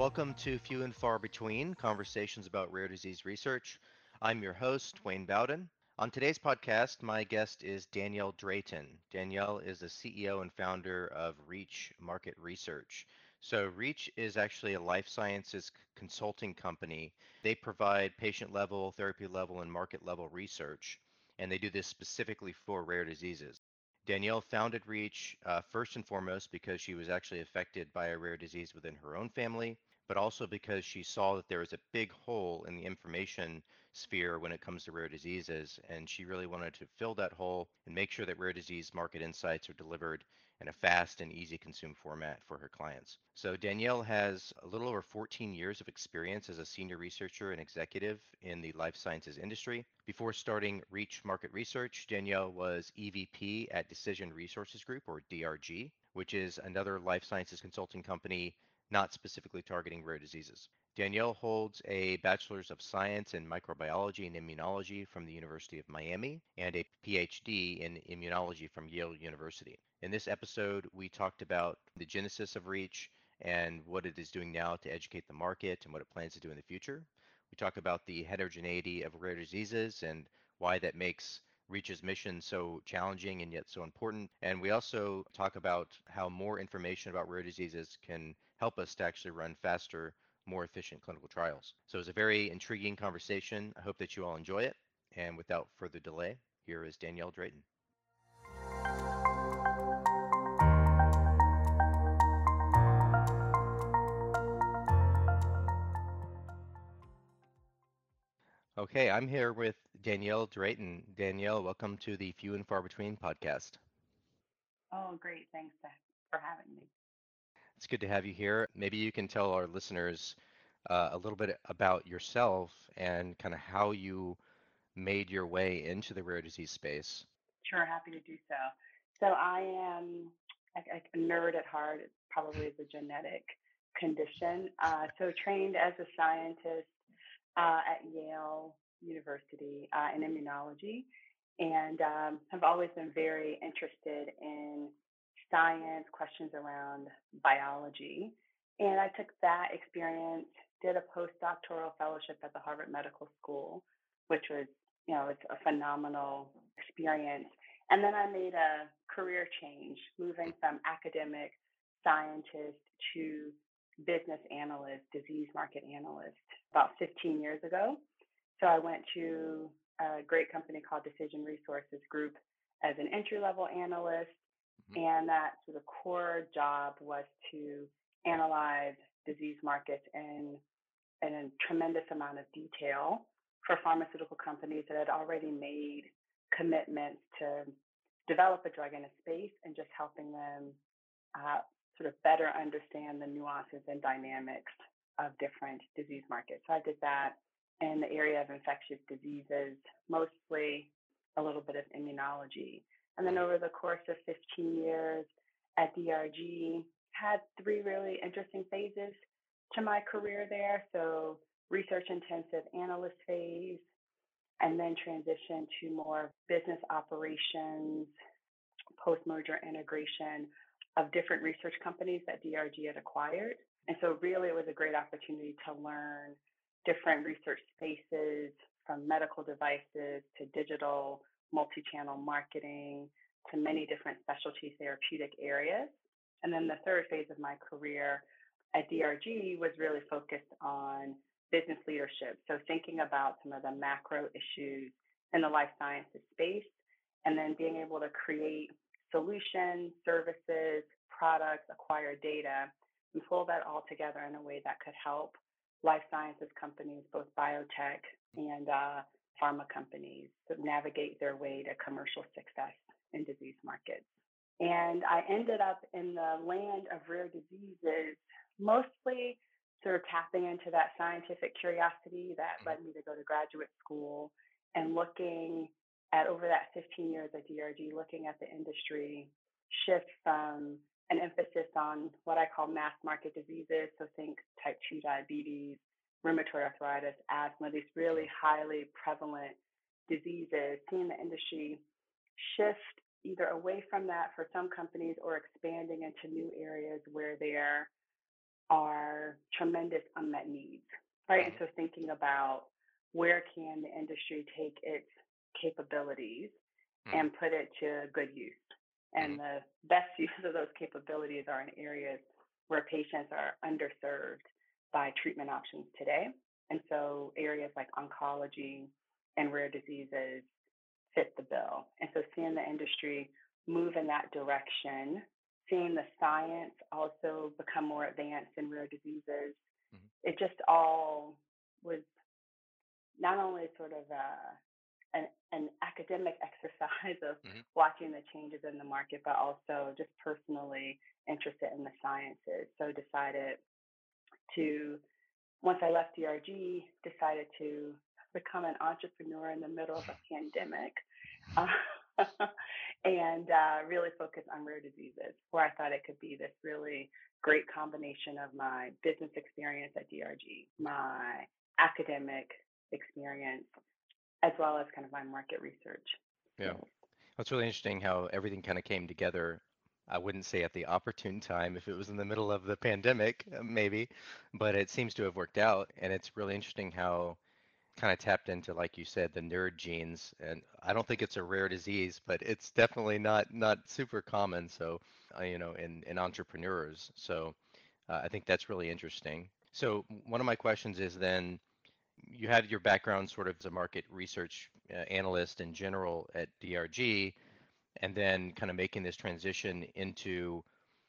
Welcome to Few and Far Between Conversations about Rare Disease Research. I'm your host, Wayne Bowden. On today's podcast, my guest is Danielle Drayton. Danielle is the CEO and founder of Reach Market Research. So, Reach is actually a life sciences consulting company. They provide patient level, therapy level, and market level research, and they do this specifically for rare diseases. Danielle founded Reach uh, first and foremost because she was actually affected by a rare disease within her own family but also because she saw that there was a big hole in the information sphere when it comes to rare diseases. And she really wanted to fill that hole and make sure that rare disease market insights are delivered in a fast and easy consume format for her clients. So Danielle has a little over 14 years of experience as a senior researcher and executive in the life sciences industry. Before starting Reach Market Research, Danielle was EVP at Decision Resources Group, or DRG, which is another life sciences consulting company not specifically targeting rare diseases. Danielle holds a Bachelor's of Science in Microbiology and Immunology from the University of Miami and a PhD in Immunology from Yale University. In this episode, we talked about the genesis of REACH and what it is doing now to educate the market and what it plans to do in the future. We talk about the heterogeneity of rare diseases and why that makes Reach's mission so challenging and yet so important. And we also talk about how more information about rare diseases can help us to actually run faster, more efficient clinical trials. So it's a very intriguing conversation. I hope that you all enjoy it. And without further delay, here is Danielle Drayton. Okay, I'm here with Danielle Drayton. Danielle, welcome to the Few and Far Between podcast. Oh, great. Thanks for having me. It's good to have you here. Maybe you can tell our listeners uh, a little bit about yourself and kind of how you made your way into the rare disease space. Sure, happy to do so. So I am a, a nerd at heart. It probably is a genetic condition. Uh, so trained as a scientist uh, at Yale University uh, in immunology, and um, have always been very interested in science, questions around biology. And I took that experience, did a postdoctoral fellowship at the Harvard Medical School, which was, you know, it's a phenomenal experience. And then I made a career change, moving from academic scientist to business analyst, disease market analyst about 15 years ago. So I went to a great company called Decision Resources Group as an entry level analyst Mm-hmm. And that sort of core job was to analyze disease markets in, in a tremendous amount of detail for pharmaceutical companies that had already made commitments to develop a drug in a space and just helping them uh, sort of better understand the nuances and dynamics of different disease markets. So I did that in the area of infectious diseases, mostly a little bit of immunology. And then over the course of 15 years at DRG, had three really interesting phases to my career there. So research intensive analyst phase, and then transition to more business operations, post merger integration of different research companies that DRG had acquired. And so really it was a great opportunity to learn different research spaces from medical devices to digital multi-channel marketing to many different specialty therapeutic areas. And then the third phase of my career at DRG was really focused on business leadership. So thinking about some of the macro issues in the life sciences space, and then being able to create solutions, services, products, acquire data, and pull that all together in a way that could help life sciences companies, both biotech and uh, pharma companies to navigate their way to commercial success in disease markets. And I ended up in the land of rare diseases, mostly sort of tapping into that scientific curiosity that mm. led me to go to graduate school and looking at over that 15 years at DRG, looking at the industry shift from an emphasis on what I call mass market diseases. So think type 2 diabetes, rheumatoid arthritis, asthma, these really highly prevalent diseases, seeing the industry shift either away from that for some companies or expanding into new areas where there are tremendous unmet needs, right? And Mm-hmm. so thinking about where can the industry take its capabilities Mhm. and put it to good use. And Mm-hmm. the best use of those capabilities are in areas where patients are underserved by treatment options today. And so areas like oncology and rare diseases fit the bill. And so seeing the industry move in that direction, seeing the science also become more advanced in rare diseases, Mhm. it just all was not only sort of a, an, an academic exercise of Mhm. watching the changes in the market, but also just personally interested in the sciences. So decided to, once I left DRG, decided to become an entrepreneur in the middle of a pandemic. Uh, and uh, really focus on rare diseases, where I thought it could be this really great combination of my business experience at DRG, my academic experience, as well as kind of my market research. Yeah. That's really interesting how everything kind of came together. I wouldn't say at the opportune time if it was in the middle of the pandemic, uh, maybe, but it seems to have worked out. And it's really interesting how kind of tapped into, like you said, the nerd genes. And I don't think it's a rare disease, but it's definitely not not super common. So, uh, you know, in in entrepreneurs. So, uh, I think that's really interesting. So, one of my questions is then you had your background sort of as a market research uh, analyst in general at DRG, and then kind of making this transition into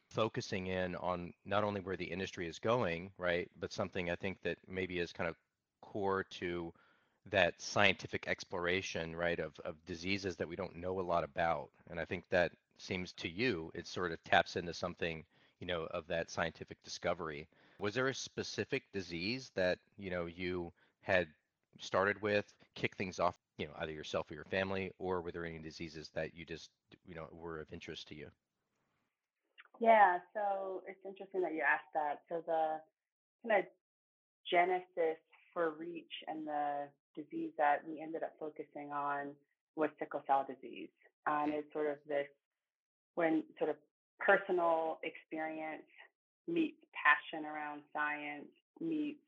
focusing in on not only where the industry is going, right, but something I think that maybe is kind of core to that scientific exploration, right, of, of diseases that we don't know a lot about. And I think that seems to you, it sort of taps into something, you know, of that scientific discovery. Was there a specific disease that, you know, you had started with, kick things off, you know, either yourself or your family, or were there any diseases that you just, you know, were of interest to you? Yeah, so it's interesting that you asked that. So the kind of genesis for Reach and the disease that we ended up focusing on was sickle cell disease. And it's sort of this when sort of personal experience meets passion around science, meets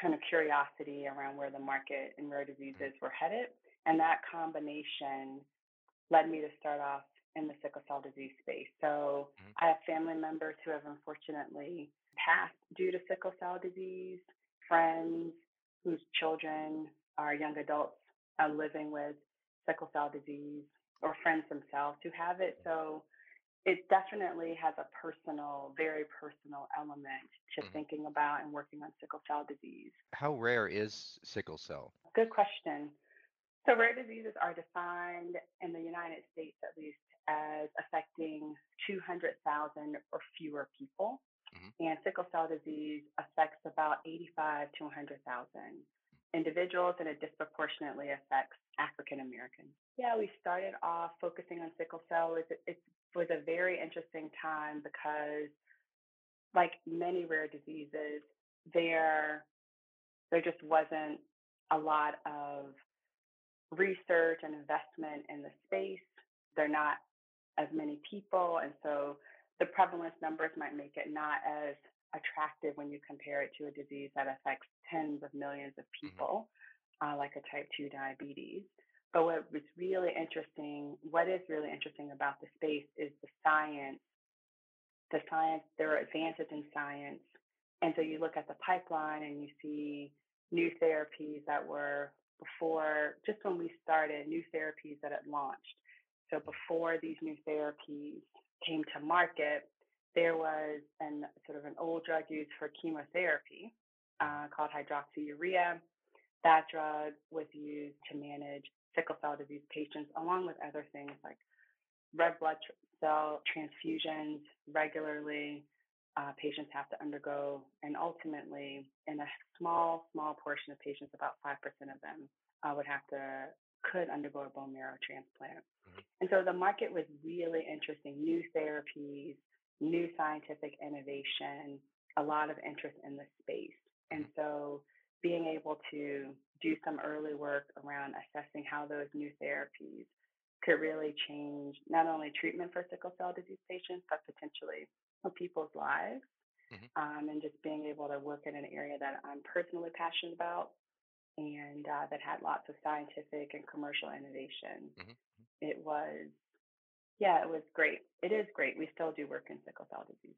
kind of curiosity around where the market and rare diseases were headed. And that combination led me to start off in the sickle cell disease space. So Mhm. I have family members who have unfortunately passed due to sickle cell disease, friends whose children are young adults are living with sickle cell disease, or friends themselves who have it. So it definitely has a personal, very personal element to Mhm. thinking about and working on sickle cell disease. How rare is sickle cell? Good question. So, rare diseases are defined in the United States, at least, as affecting 200,000 or fewer people. Mhm. And sickle cell disease affects about 85 to 100,000 individuals, and it disproportionately affects African Americans. Yeah, we started off focusing on sickle cell. It, it was a very interesting time because, like many rare diseases, there there just wasn't a lot of research and investment in the space. There are not as many people, and so the prevalence numbers might make it not as attractive when you compare it to a disease that affects tens of millions of people, uh, like a type 2 diabetes. But what was really interesting, what is really interesting about the space is the science. The science, there are advances in science. And so you look at the pipeline and you see new therapies that were before, just when we started, new therapies that had launched. So before these new therapies came to market, there was an sort of an old drug used for chemotherapy uh, called hydroxyurea. That drug was used to manage sickle cell disease patients, along with other things like red blood cell transfusions regularly. Uh, patients have to undergo, and ultimately, in a small, small portion of patients, about 5% of them uh, would have to, could undergo a bone marrow transplant. Mhm. And so the market was really interesting new therapies, new scientific innovation, a lot of interest in the space. And so being able to do some early work around assessing how those new therapies could really change not only treatment for sickle cell disease patients, but potentially for people's lives Mhm. um, and just being able to work in an area that I'm personally passionate about and uh, that had lots of scientific and commercial innovation. Mhm. It was, yeah, it was great. It is great. We still do work in sickle cell disease.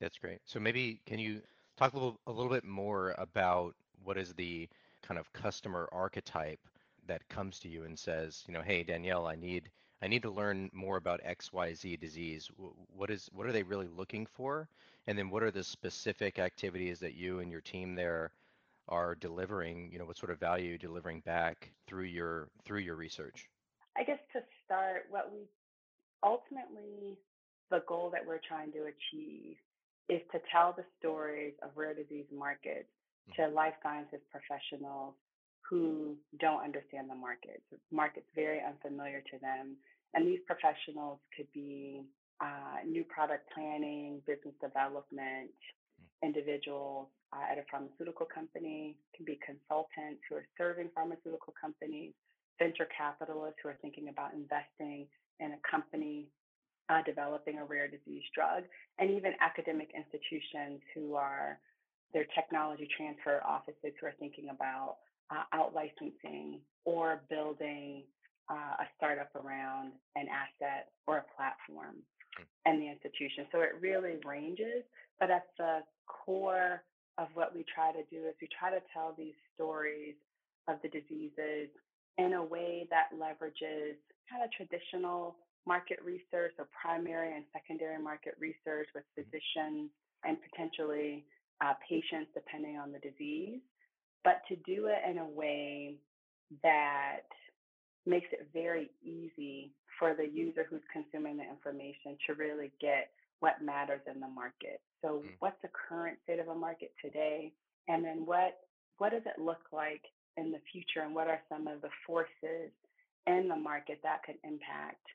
That's great. So maybe can you talk a little a little bit more about what is the kind of customer archetype that comes to you and says, you know, hey Danielle, I need I need to learn more about XYZ disease. What is what are they really looking for? And then what are the specific activities that you and your team there are delivering? You know, what sort of value you're delivering back through your through your research? I guess to start, what we ultimately, the goal that we're trying to achieve is to tell the stories of rare disease markets to life sciences professionals who don't understand the markets. The market's very unfamiliar to them. And these professionals could be uh, new product planning, business development, individuals uh, at a pharmaceutical company, can be consultants who are serving pharmaceutical companies, venture capitalists who are thinking about investing in a company uh, developing a rare disease drug, and even academic institutions who are their technology transfer offices who are thinking about uh, out licensing or building uh, a startup around an asset or a platform and the institution. So it really ranges, but at the core of what we try to do is we try to tell these stories of the diseases in a way that leverages kind of traditional market research or primary and secondary market research with physicians and potentially uh, patients depending on the disease, but to do it in a way that makes it very easy for the user who's consuming the information to really get what matters in the market. So Mm. what's the current state of a market today? And then what what does it look like in the future and what are some of the forces in the market that could impact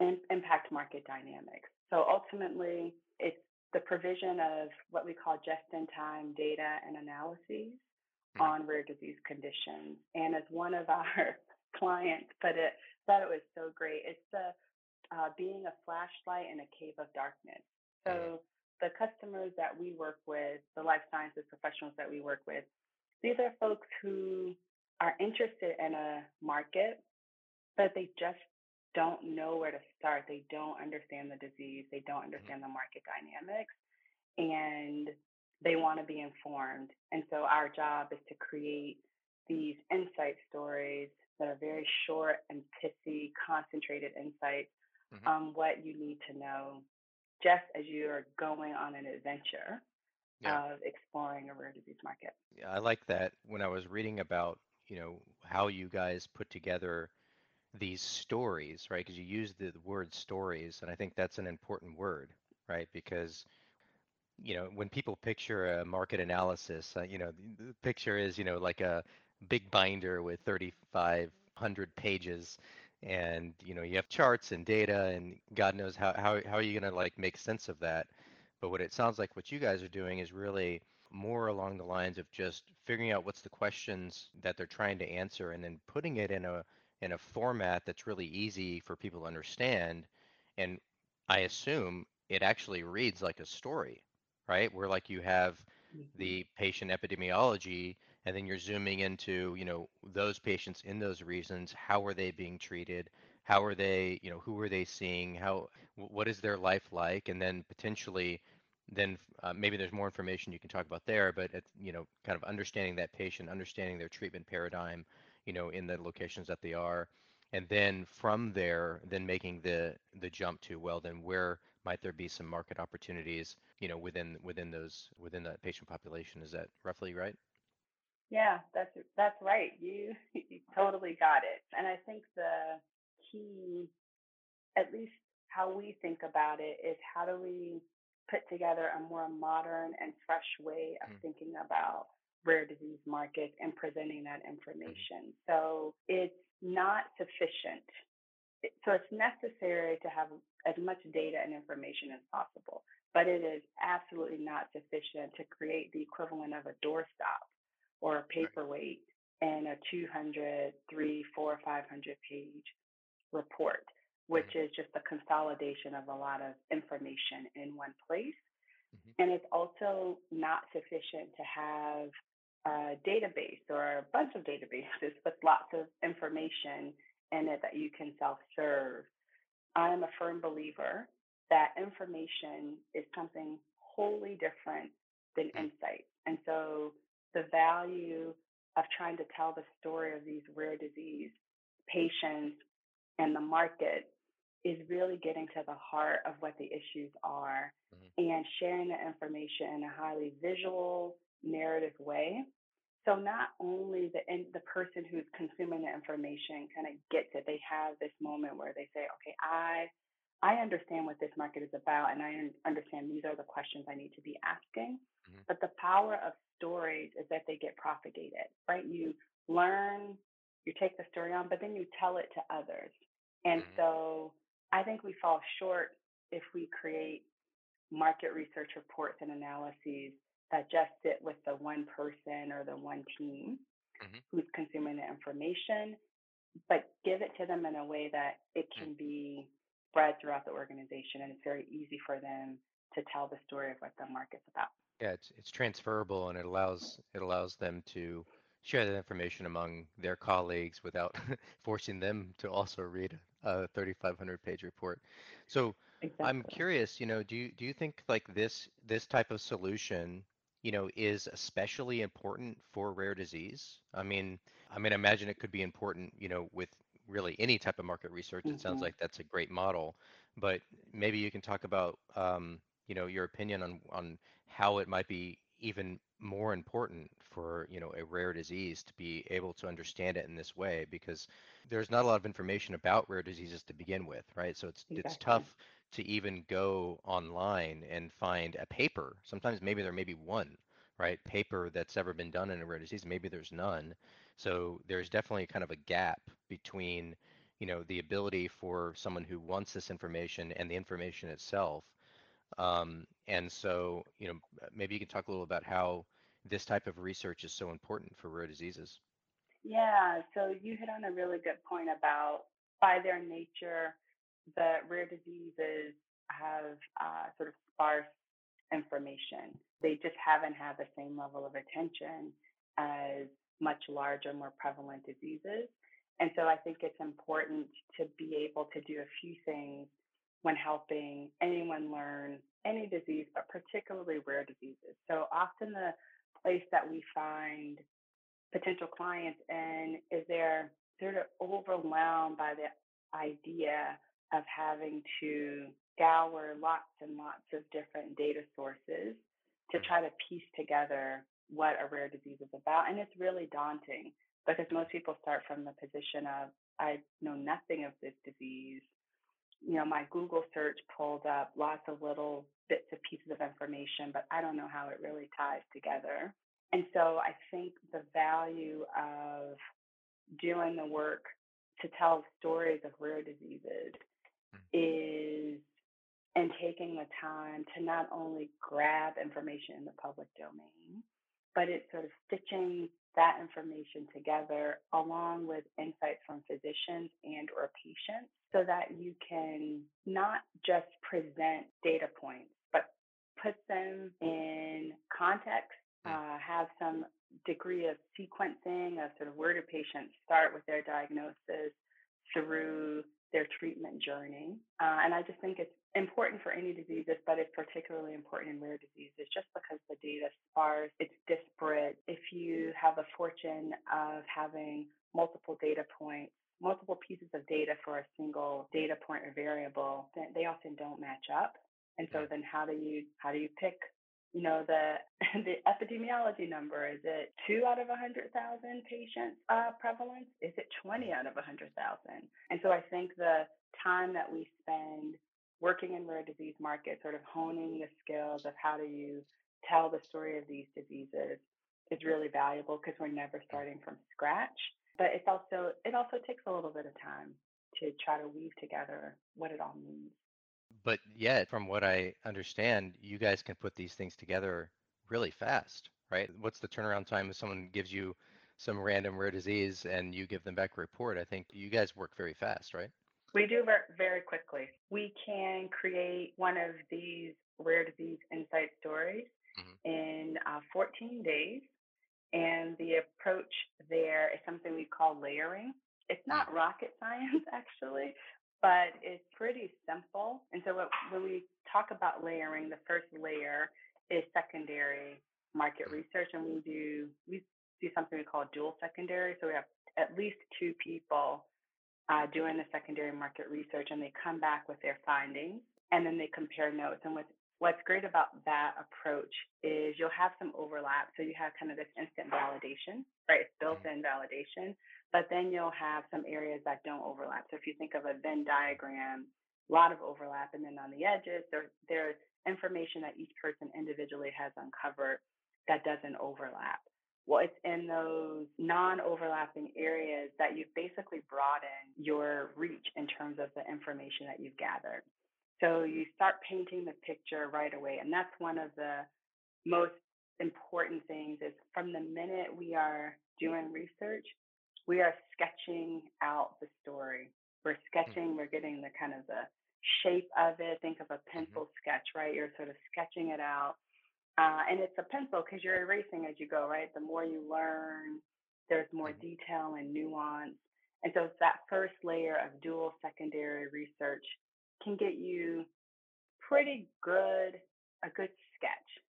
in, impact market dynamics. So ultimately it's the provision of what we call just-in-time data and analyses Mhm. on rare disease conditions. And as one of our clients put it, thought it was so great. It's the uh, being a flashlight in a cave of darkness. So the customers that we work with, the life sciences professionals that we work with, these are folks who are interested in a market, but they just don't know where to start. They don't understand the disease. They don't understand the market dynamics, and they want to be informed. And so our job is to create these insight stories that are very short and pithy, concentrated insights Mhm. on what you need to know just as you are going on an adventure Yeah. of exploring a rare disease market. Yeah, I like that when I was reading about, you know, how you guys put together these stories, right? Because you use the word stories, and I think that's an important word, right? Because, you know, when people picture a market analysis, uh, you know, the, the picture is, you know, like a big binder with 3,500 pages, and, you know, you have charts and data, and God knows how how how are you gonna like make sense of that? But what it sounds like what you guys are doing is really more along the lines of just figuring out what's the questions that they're trying to answer and then putting it in a in a format that's really easy for people to understand. And I assume it actually reads like a story, right? Where like you have Mhm. the patient epidemiology and then you're zooming into, you know, those patients in those regions, how are they being treated? How are they, you know, who are they seeing? How, what is their life like? And then potentially then uh, maybe there's more information you can talk about there, but it's, you know, kind of understanding that patient, understanding their treatment paradigm, you know, in the locations that they are, and then from there, then making the the jump to, well, then where might there be some market opportunities, you know, within within those within that patient population? Is that roughly right? Yeah, that's that's right. You, you totally got it. And I think the key, at least how we think about it, is how do we put together a more modern and fresh way of Mm, thinking about rare disease market and presenting that mhm, information. So it's not sufficient so it's necessary to have as much data and information as possible, but it is absolutely not sufficient to create the equivalent of a doorstop or a paperweight in a 200, 3, 4, 500 page report, which mhm, is just a consolidation of a lot of information in one place. Mm-hmm. And it's also not sufficient to have a database or a bunch of databases with lots of information in it that you can self serve. I'm a firm believer that information is something wholly different than mm. insight. And so the value of trying to tell the story of these rare disease patients and the market is really getting to the heart of what the issues are mm-hmm. and sharing the information in a highly visual, narrative way. So not only the in, the person who's consuming the information kind of gets it, they have this moment where they say, "Okay, I I understand what this market is about, and I understand these are the questions I need to be asking." Mm-hmm. But the power of stories is that they get propagated, right? You learn, you take the story on, but then you tell it to others. And mm-hmm. so I think we fall short if we create market research reports and analyses that just sit with the one person or the one team mm-hmm. who's consuming the information, but give it to them in a way that it mm. can be spread throughout the organization and it's very easy for them to tell the story of what the market's about. Yeah, it's it's transferable and it allows it allows them to share that information among their colleagues without forcing them to also read a 3,500 page report. So exactly. I'm curious, you know, do you, do you think like this this type of solution, you know, is especially important for rare disease? I mean, I mean, I imagine it could be important, you know, with really any type of market research. Mm-hmm. It sounds mm-hmm. like that's a great model, but maybe you can talk about, um, you know, your opinion on on how it might be even more important for you know a rare disease to be able to understand it in this way because there's not a lot of information about rare diseases to begin with right? So it's exactly. it's tough to even go online and find a paper. Sometimes maybe there may be one right paper that's ever been done in a rare disease. Maybe there's none. So there's definitely kind of a gap between you know the ability for someone who wants this information and the information itself. Um, and so, you know, maybe you can talk a little about how this type of research is so important for rare diseases. Yeah, so you hit on a really good point about by their nature, the rare diseases have uh, sort of sparse information. They just haven't had the same level of attention as much larger, more prevalent diseases. And so I think it's important to be able to do a few things when helping anyone learn any disease, but particularly rare diseases. So often the place that we find potential clients and is they're sort of overwhelmed by the idea of having to scour lots and lots of different data sources to try to piece together what a rare disease is about. And it's really daunting because most people start from the position of, I know nothing of this disease you know, my Google search pulled up lots of little bits and pieces of information, but I don't know how it really ties together. And so I think the value of doing the work to tell stories of rare diseases mm. is and taking the time to not only grab information in the public domain, but it's sort of stitching that information together along with insights from physicians and or patients so that you can not just present data points but put them in context. Uh, have some degree of sequencing of sort of where do patients start with their diagnosis through their treatment journey. Uh, and I just think it's important for any diseases, but it's particularly important in rare diseases just because the data is sparse, it's disparate. If you have the fortune of having multiple data points, multiple pieces of data for a single data point or variable, then they often don't match up. And so then how do you how do you pick you know the the epidemiology number is it two out of a hundred thousand patients uh, prevalence? Is it 20 out of a hundred thousand? And so i think the time that we spend working in rare disease markets sort of honing the skills of how do you tell the story of these diseases is really valuable because we're never starting from scratch. But it's also it also takes a little bit of time to try to weave together what it all means but yet, from what I understand, you guys can put these things together really fast, right? What's the turnaround time if someone gives you some random rare disease and you give them back a report? I think you guys work very fast, right? We do work very quickly. We can create one of these rare disease insight stories mm-hmm. in uh, 14 days. And the approach there is something we call layering. It's not mm. rocket science, actually, but it's pretty simple. And so what, when we talk about layering, the first layer is secondary market mm. research, and we do we do something we call dual secondary. So we have at least two people uh, doing the secondary market research, and they come back with their findings, and then they compare notes. And what's what's great about that approach is you'll have some overlap. So you have kind of this instant validation, right? It's built-in mm-hmm. validation, but then you'll have some areas that don't overlap. So if you think of a Venn diagram, a lot of overlap, and then on the edges, there, there's information that each person individually has uncovered that doesn't overlap. Well, it's in those non overlapping areas that you've basically broadened your reach in terms of the information that you've gathered. So you start painting the picture right away. And that's one of the most important things is from the minute we are doing research, we are sketching out the story. We're hmm. sketching, we're getting the kind of the shape of it. Think of a mm-hmm. pencil sketch, right? You're sort of sketching it out. Uh, and it's a pencil because you're erasing as you go, right? The more you learn, there's more mm-hmm. detail and nuance. And so it's that first layer of dual secondary research can get you pretty good, a good sketch.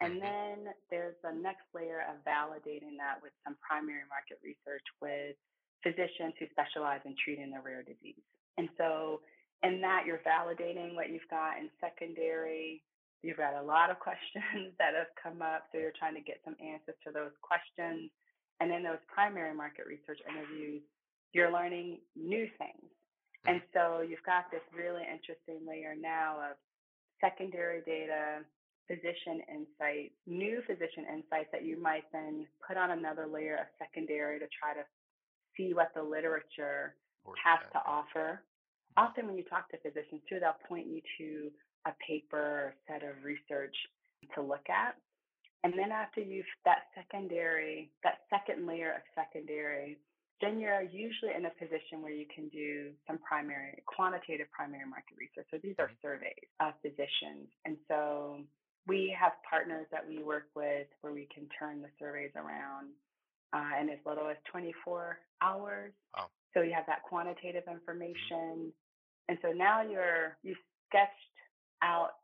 And mm-hmm. then there's the next layer of validating that with some primary market research with physicians who specialize in treating the rare disease. And so in that, you're validating what you've got in secondary You've got a lot of questions that have come up, so you're trying to get some answers to those questions. And in those primary market research interviews, you're learning new things. And so you've got this really interesting layer now of secondary data, physician insights, new physician insights that you might then put on another layer of secondary to try to see what the literature has to offer. Often, when you talk to physicians too, they'll point you to a paper or set of research to look at. And then after you've that secondary, that second layer of secondary, then you're usually in a position where you can do some primary, quantitative primary market research. So these are mm-hmm. surveys of physicians. And so we have partners that we work with where we can turn the surveys around uh, in as little as 24 hours. Wow. So you have that quantitative mm-hmm. information. Mm-hmm. And so now you're, you've sketched out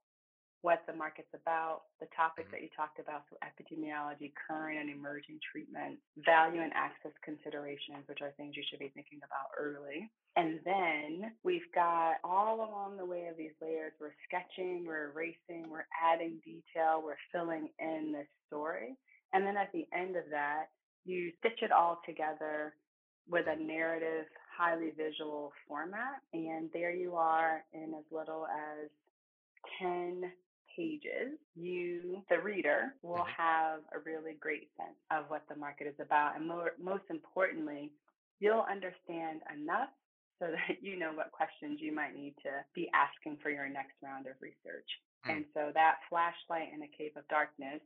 what the market's about, the topics mm-hmm. that you talked about, so epidemiology, current and emerging treatments, value and access considerations, which are things you should be thinking about early. And then we've got all along the way of these layers, we're sketching, we're erasing, we're adding detail, we're filling in this story. And then at the end of that, you stitch it all together with a narrative, highly visual format. And there you are in as little as 10 pages, you, the reader, will mm-hmm. have a really great sense of what the market is about. And more, most importantly, you'll understand enough so that you know what questions you might need to be asking for your next round of research. Mm. And so that flashlight in a cave of darkness,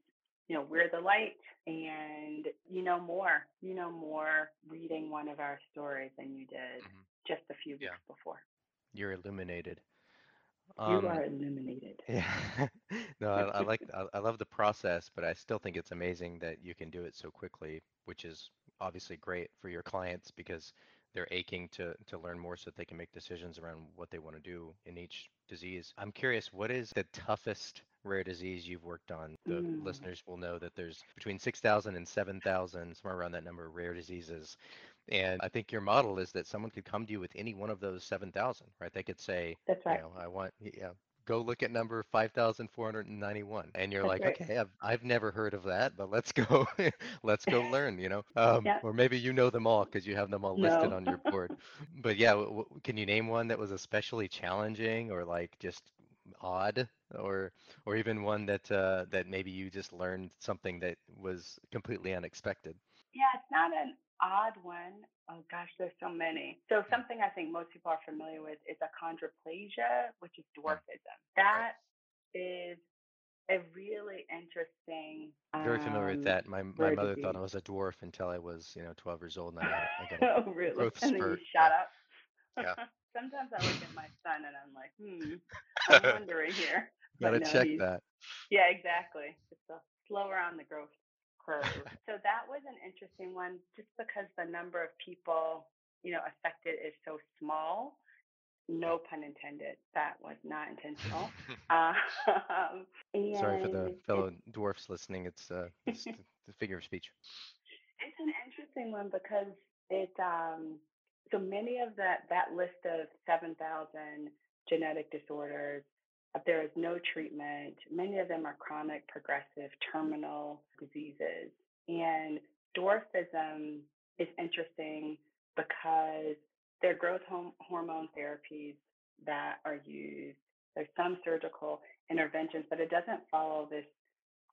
you know, we're the light and you know more. You know more reading one of our stories than you did mm-hmm. just a few weeks yeah. before. You're illuminated. You are illuminated. yeah. No, I, I like I, I love the process, but I still think it's amazing that you can do it so quickly, which is obviously great for your clients because they're aching to to learn more so that they can make decisions around what they want to do in each disease. I'm curious, what is the toughest rare disease you've worked on? The Mm. listeners will know that there's between 6,000 and 7,000, somewhere around that number, of rare diseases. And I think your model is that someone could come to you with any one of those 7,000, right? They could say, That's you know, I want, yeah, go look at number 5,491. And you're That's like, right. okay, I've, I've never heard of that, but let's go, let's go learn, you know? Um, Yeah. or maybe you know them all because you have them all listed on your board. But yeah, w- w- can you name one that was especially challenging or like just odd or or even one that uh, that maybe you just learned something that was completely unexpected? Yeah, it's not an odd one. Oh gosh, there's so many. So something I think most people are familiar with is achondroplasia, which is dwarfism. That is a really interesting. Very familiar with um, that. My my mother thought I was a dwarf until I was, you know, 12 years old, and I, I got oh, really? growth and spurt. Then you shot up. Yeah. Sometimes I look at my son and I'm like, hmm, I'm wondering here. Gotta no, check that. yeah, exactly. It's a slower on the growth curve. so that was an interesting one, just because the number of people you know affected is so small. No pun intended. That was not intentional. Um, Sorry for the fellow dwarfs listening. It's uh, it's the the figure of speech. it's an interesting one because it um so many of that that list of seven thousand genetic disorders uh, there is no treatment. Many of them are chronic, progressive, terminal diseases. And dwarfism is interesting because there are growth hormone therapies that are used. There's some surgical interventions, but it doesn't follow this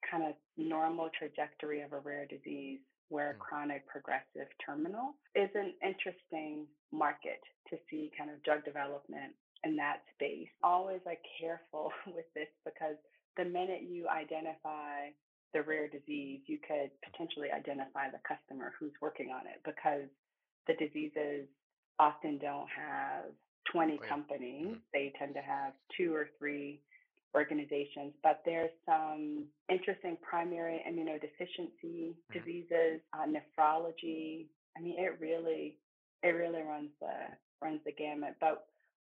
kind of normal trajectory of a rare disease where Mm. chronic, progressive, terminal is an interesting market to see kind of drug development in that space. Always like careful with this because the minute you identify the rare disease, you could potentially identify the customer who's working on it because the diseases often don't have 20 Oh, yeah. companies. Mhm. They tend to have two or three organizations, but there's some interesting primary immunodeficiency Mhm. diseases, uh, nephrology. I mean, it really, it really runs the runs the gamut. But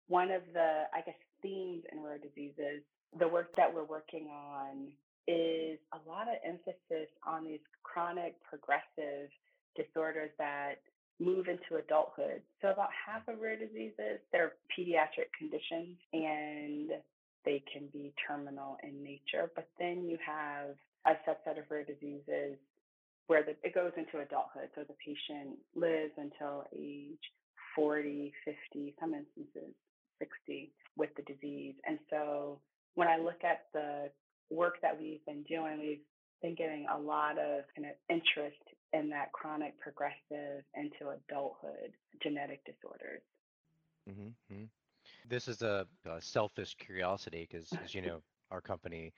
one of the, I guess, themes in rare diseases, the work that we're working on is a lot of emphasis on these chronic progressive disorders that move into adulthood. So about half of rare diseases, they're pediatric conditions and they can be terminal in nature. But then you have a subset of rare diseases where the, it goes into adulthood. So the patient lives until age 40, 50, some instances 60 with the disease. And so when I look at the work that we've been doing, we've been getting a lot of kind of interest in that chronic progressive into adulthood genetic disorders. hmm This is a, a selfish curiosity because, as you know, our company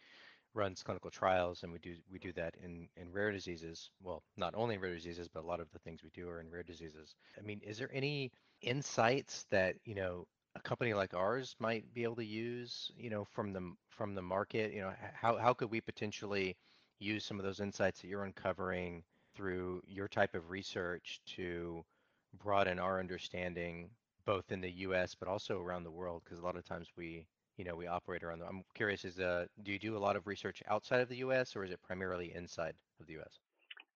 runs clinical trials, and we do we do that in in rare diseases. Well, not only in rare diseases, but a lot of the things we do are in rare diseases. I mean, is there any insights that you know a company like ours might be able to use, you know, from the from the market? You know, how how could we potentially use some of those insights that you're uncovering through your type of research to broaden our understanding both in the US but also around the world? Because a lot of times we, you know, we operate around the, I'm curious, is uh do you do a lot of research outside of the US or is it primarily inside of the US?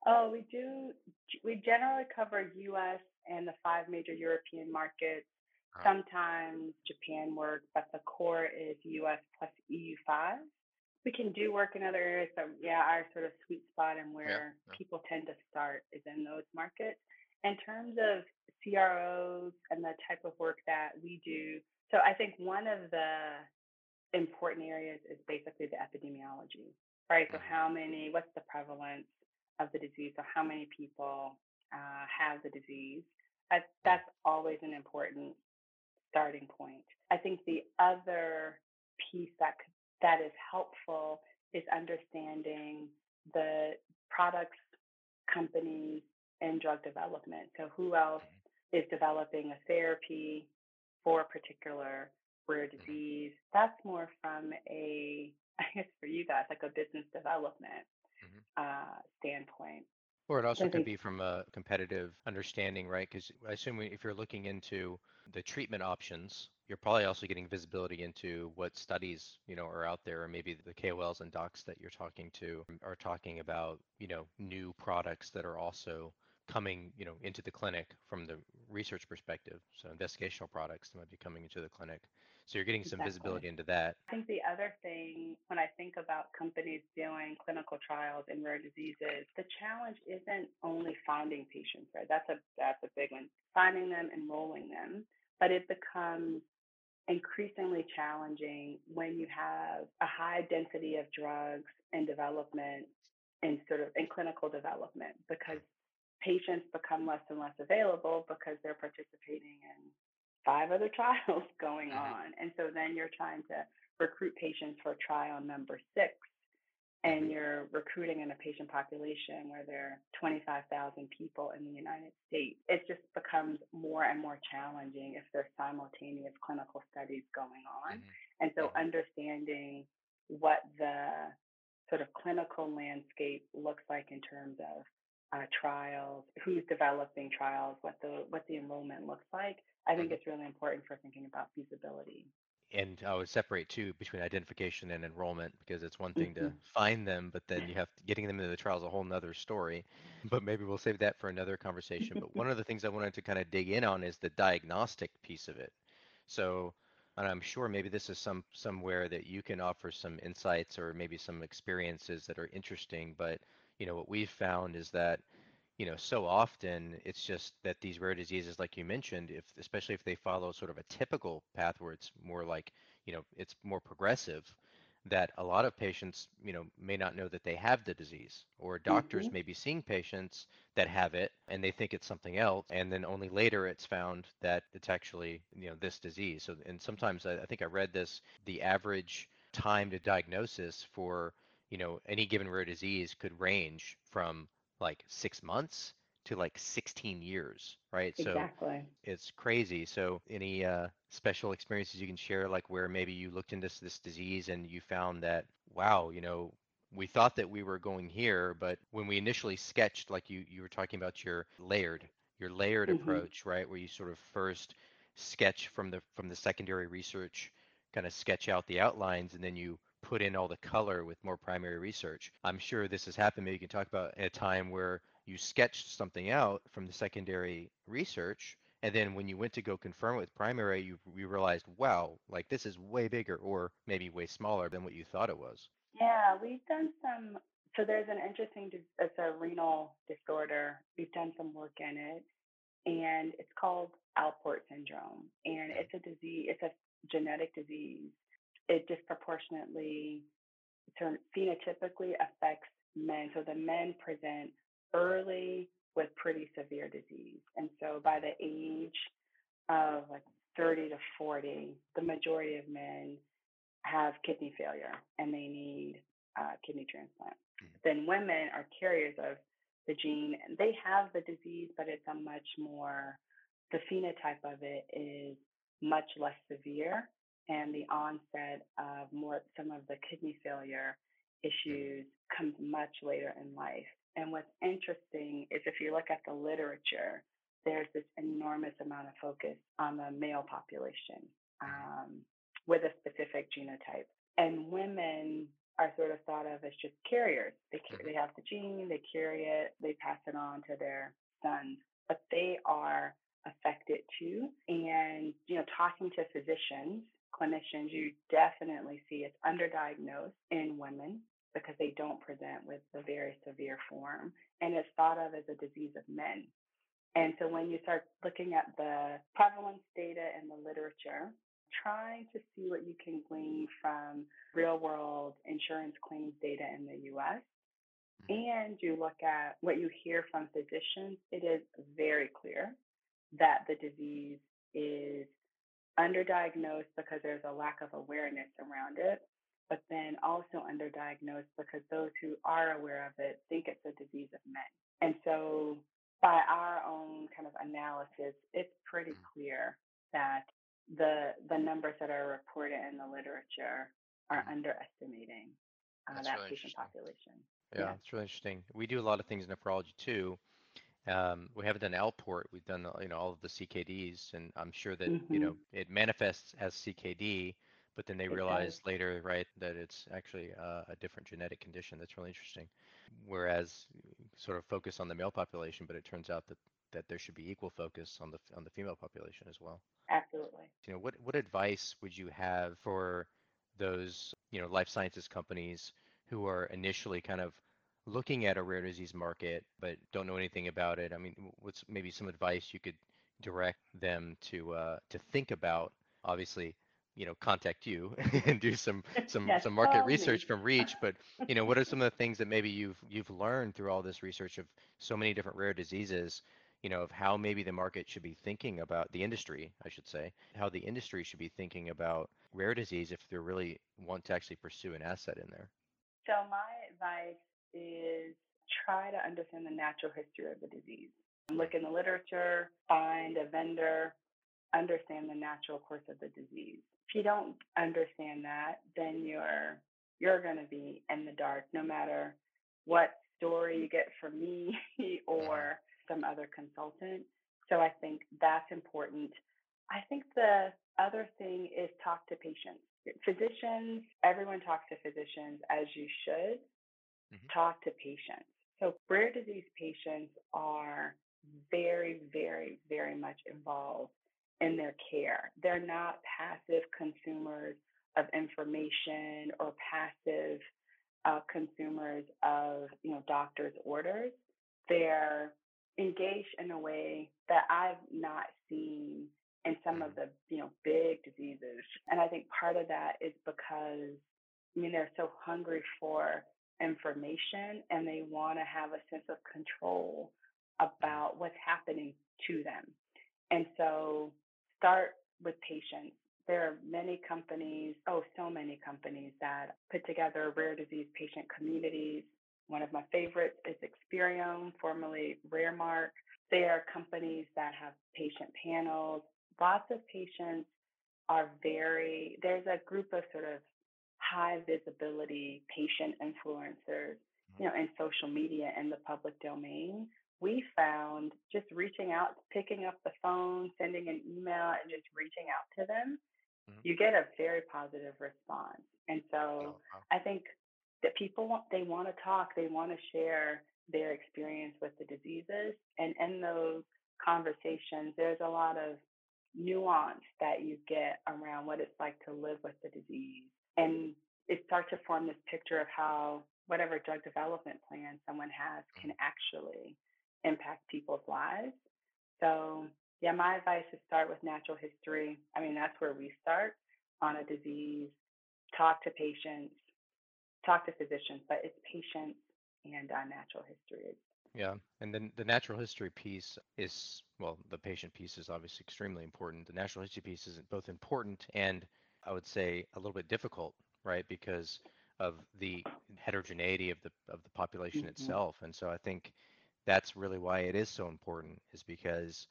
Oh, we do. We generally cover U.S. and the five major European markets. Sometimes Japan work, but the core is U.S. plus EU5. We can do work in other areas, but yeah, our sort of sweet spot and where yeah. people tend to start is in those markets. In terms of CROs and the type of work that we do, so I think one of the important areas is basically the epidemiology, right? So Mhm. how many, what's the prevalence of the disease? So how many people uh, have the disease? That, that's always an important starting point. I think the other piece that could, that is helpful is understanding the products, companies, and drug development. So who else Mhm. is developing a therapy for a particular rare Mhm. disease? That's more from a, I guess for you guys, like a business development Mhm. uh, standpoint. Or it also could be from a competitive understanding, right? Because I assume if you're looking into the treatment options, you're probably also getting visibility into what studies, you know, are out there, or maybe the KOLs and docs that you're talking to um, are talking about, you know, new products that are also coming, you know, into the clinic from the research perspective. So investigational products that might be coming into the clinic. So you're getting some exactly. visibility into that. I think the other thing, when I think about companies doing clinical trials in rare diseases, the challenge isn't only finding patients, right? That's a that's a big one. Finding them, enrolling them, but it becomes increasingly challenging when you have a high density of drugs in development in sort of in clinical development because patients become less and less available because they're participating in five other trials going Mhm. on. And so then you're trying to recruit patients for trial number six, and Mhm. you're recruiting in a patient population where there are 25,000 people in the United States. It just becomes more and more challenging if there's simultaneous clinical studies going on. Mhm. And so Mhm. understanding what the sort of clinical landscape looks like in terms of uh, trials, who's developing trials, what the what the enrollment looks like. I think it's really important for thinking about feasibility. And I would separate too between identification and enrollment because it's one thing to hmm find them, but then you have getting them into the trial is a whole nother story. But maybe we'll save that for another conversation. But one of the things I wanted to kind of dig in on is the diagnostic piece of it. So, and I'm sure maybe this is some somewhere that you can offer some insights or maybe some experiences that are interesting. But you know, what we've found is that you know, so often it's just that these rare diseases, like you mentioned, if especially if they follow sort of a typical path where it's more like, you know, it's more progressive, that a lot of patients, you know, may not know that they have the disease, or doctors mm-hmm. may be seeing patients that have it and they think it's something else, and then only later it's found that it's actually, you know, this disease. So, and sometimes I, I think I read this, the average time to diagnosis for, you know, any given rare disease could range from like six months to like 16 years, right? So it's crazy. So any uh, special experiences you can share, like where maybe you looked into this disease and you found that, wow, you know, we thought that we were going here, but when we initially sketched, like you you were talking about your layered, your layered hmm approach, right, where you sort of first sketch from the from the secondary research, kind of sketch out the outlines, and then you put in all the color with more primary research. I'm sure this has happened. Maybe you can talk about a time where you sketched something out from the secondary research, and then when you went to go confirm it with primary, you, you realized, wow, like this is way bigger or maybe way smaller than what you thought it was. Yeah, we've done some. So there's an interesting. It's a renal disorder. We've done some work in it, and it's called Alport syndrome, and it's a disease. It's a genetic disease. It disproportionately term phenotypically affects men. So the men present early with pretty severe disease. And so by the age of like 30 to 40, the majority of men have kidney failure and they need uh, kidney transplant. Then women are carriers of the gene and they have the disease, but it's a much more, the phenotype of it is much less severe and the onset of more, some of the kidney failure Mhm. issues comes much later in life. And what's interesting is if you look at the literature, there's this enormous amount of focus on the male population. Mhm. Um, with a specific genotype. And women are sort of thought of as just carriers. They Mhm. they have the gene, they carry it, they pass it on to their sons, but they are affected too. And you know, talking to physicians, clinicians, you definitely see it's underdiagnosed in women because they don't present with the very severe form, and it's thought of as a disease of men. And so when you start looking at the prevalence data in the literature, trying to see what you can glean from real world insurance claims data in the US, Mhm. and you look at what you hear from physicians, it is very clear that the disease is underdiagnosed because there's a lack of awareness around it, but then also underdiagnosed because those who are aware of it think it's a disease of men. And so, by our own kind of analysis, it's pretty Mhm. clear that the the numbers that are reported in the literature are Mhm. underestimating uh, that really patient population. Yeah, Yeah. it's really interesting. We do a lot of things in nephrology too. Um, we haven't done Alport. We've done, you know, all of the CKDs, and I'm sure that, you hmm know, it manifests as CKD, but then they It does. realize later, right, that it's actually uh, a different genetic condition. That's really interesting. Whereas sort of focus on the male population, but it turns out that that there should be equal focus on the on the female population as well. Absolutely. You know, what what advice would you have for those, you know, life sciences companies who are initially kind of looking at a rare disease market but don't know anything about it? I mean, what's maybe some advice you could direct them to uh, to think about? Obviously, you know, contact you and do some some yes. some market Call me. research from Reach. But you know, what are some of the things that maybe you've you've learned through all this research of so many different rare diseases? You know, of how maybe the market should be thinking about the industry, I should say, how the industry should be thinking about rare disease if they really want to actually pursue an asset in there. So my advice is try to understand the natural history of the disease. Look in the literature, find a vendor, understand the natural course of the disease. If you don't understand that, then you're you're going to be in the dark no matter what story you get from me or mm-hmm. some other consultant. So I think that's important. I think the other thing is talk to patients. Physicians, everyone talks to physicians as you should. Mm-hmm. Talk to patients. So rare disease patients are very, very, very much involved in their care. They're not passive consumers of information or passive uh, consumers of you know doctors' orders. They're engaged in a way that I've not seen in some of the you know big diseases, and I think part of that is because I mean they're so hungry for information and they want to have a sense of control about what's happening to them. And so start with patients. There are many companies, oh, so many companies that put together rare disease patient communities. One of my favorites is Experium, formerly Raremark. They are companies that have patient panels. Lots of patients are very, there's a group of sort of high visibility patient influencers, you know, in social media and the public domain we found just reaching out, picking up the phone, sending an email, and just reaching out to them, mm-hmm. you get a very positive response. And so oh, wow. I think that people want, they want to talk, they want to share their experience with the diseases. And in those conversations, there's a lot of nuance that you get around what it's like to live with the disease. And it starts to form this picture of how whatever drug development plan someone has can mm-hmm. actually impact people's lives. So, yeah, my advice is start with natural history. I mean, that's where we start on a disease. Talk to patients, talk to physicians, but it's patients and uh, natural history. Yeah, and then the natural history piece is well, the patient piece is obviously extremely important. The natural history piece is both important and I would say a little bit difficult, right? Because of the heterogeneity of the of the population mm-hmm. itself. And so I think that's really why it is so important is because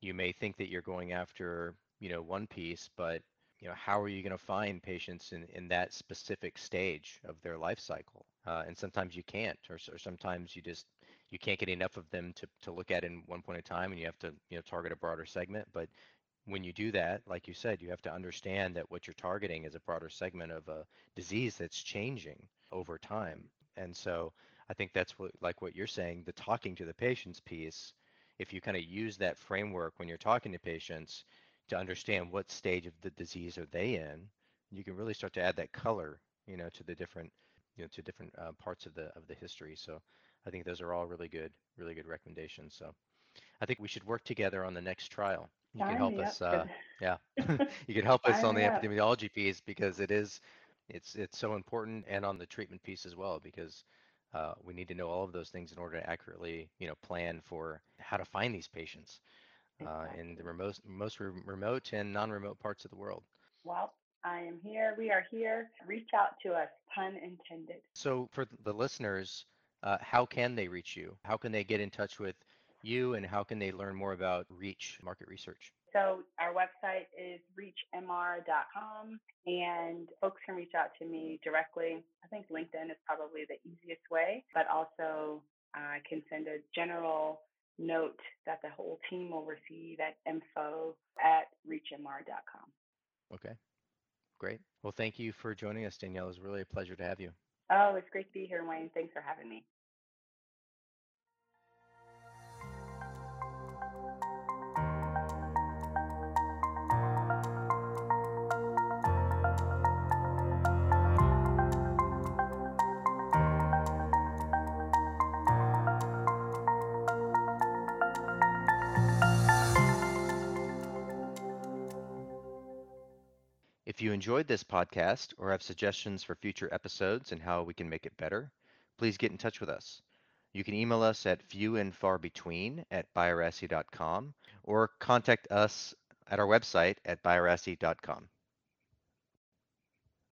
you may think that you're going after you know one piece but you know how are you going to find patients in, in that specific stage of their life cycle uh, and sometimes you can't or, or sometimes you just you can't get enough of them to, to look at in one point in time and you have to you know target a broader segment but when you do that like you said you have to understand that what you're targeting is a broader segment of a disease that's changing over time and so I think that's what, like what you're saying, the talking to the patients piece. If you kind of use that framework when you're talking to patients to understand what stage of the disease are they in, you can really start to add that color, you know, to the different, you know, to different uh, parts of the of the history. So I think those are all really good, really good recommendations. So I think we should work together on the next trial. You can help us, uh, yeah, you can help us on the epidemiology piece because it is, it's it's so important, and on the treatment piece as well because uh, we need to know all of those things in order to accurately, you know, plan for how to find these patients uh, in the remote, most re- remote and non-remote parts of the world. Well, I am here. We are here. Reach out to us, pun intended. So, for the listeners, uh, how can they reach you? How can they get in touch with you, and how can they learn more about Reach Market Research? So our website is reachmr.com and folks can reach out to me directly. I think LinkedIn is probably the easiest way, but also I can send a general note that the whole team will receive at info at reachmr.com. Okay, great. Well, thank you for joining us, Danielle. It was really a pleasure to have you. Oh, it's great to be here, Wayne. Thanks for having me. If you enjoyed this podcast or have suggestions for future episodes and how we can make it better, please get in touch with us. You can email us at fewandfarbetween at biorasi.com or contact us at our website at biorasi.com.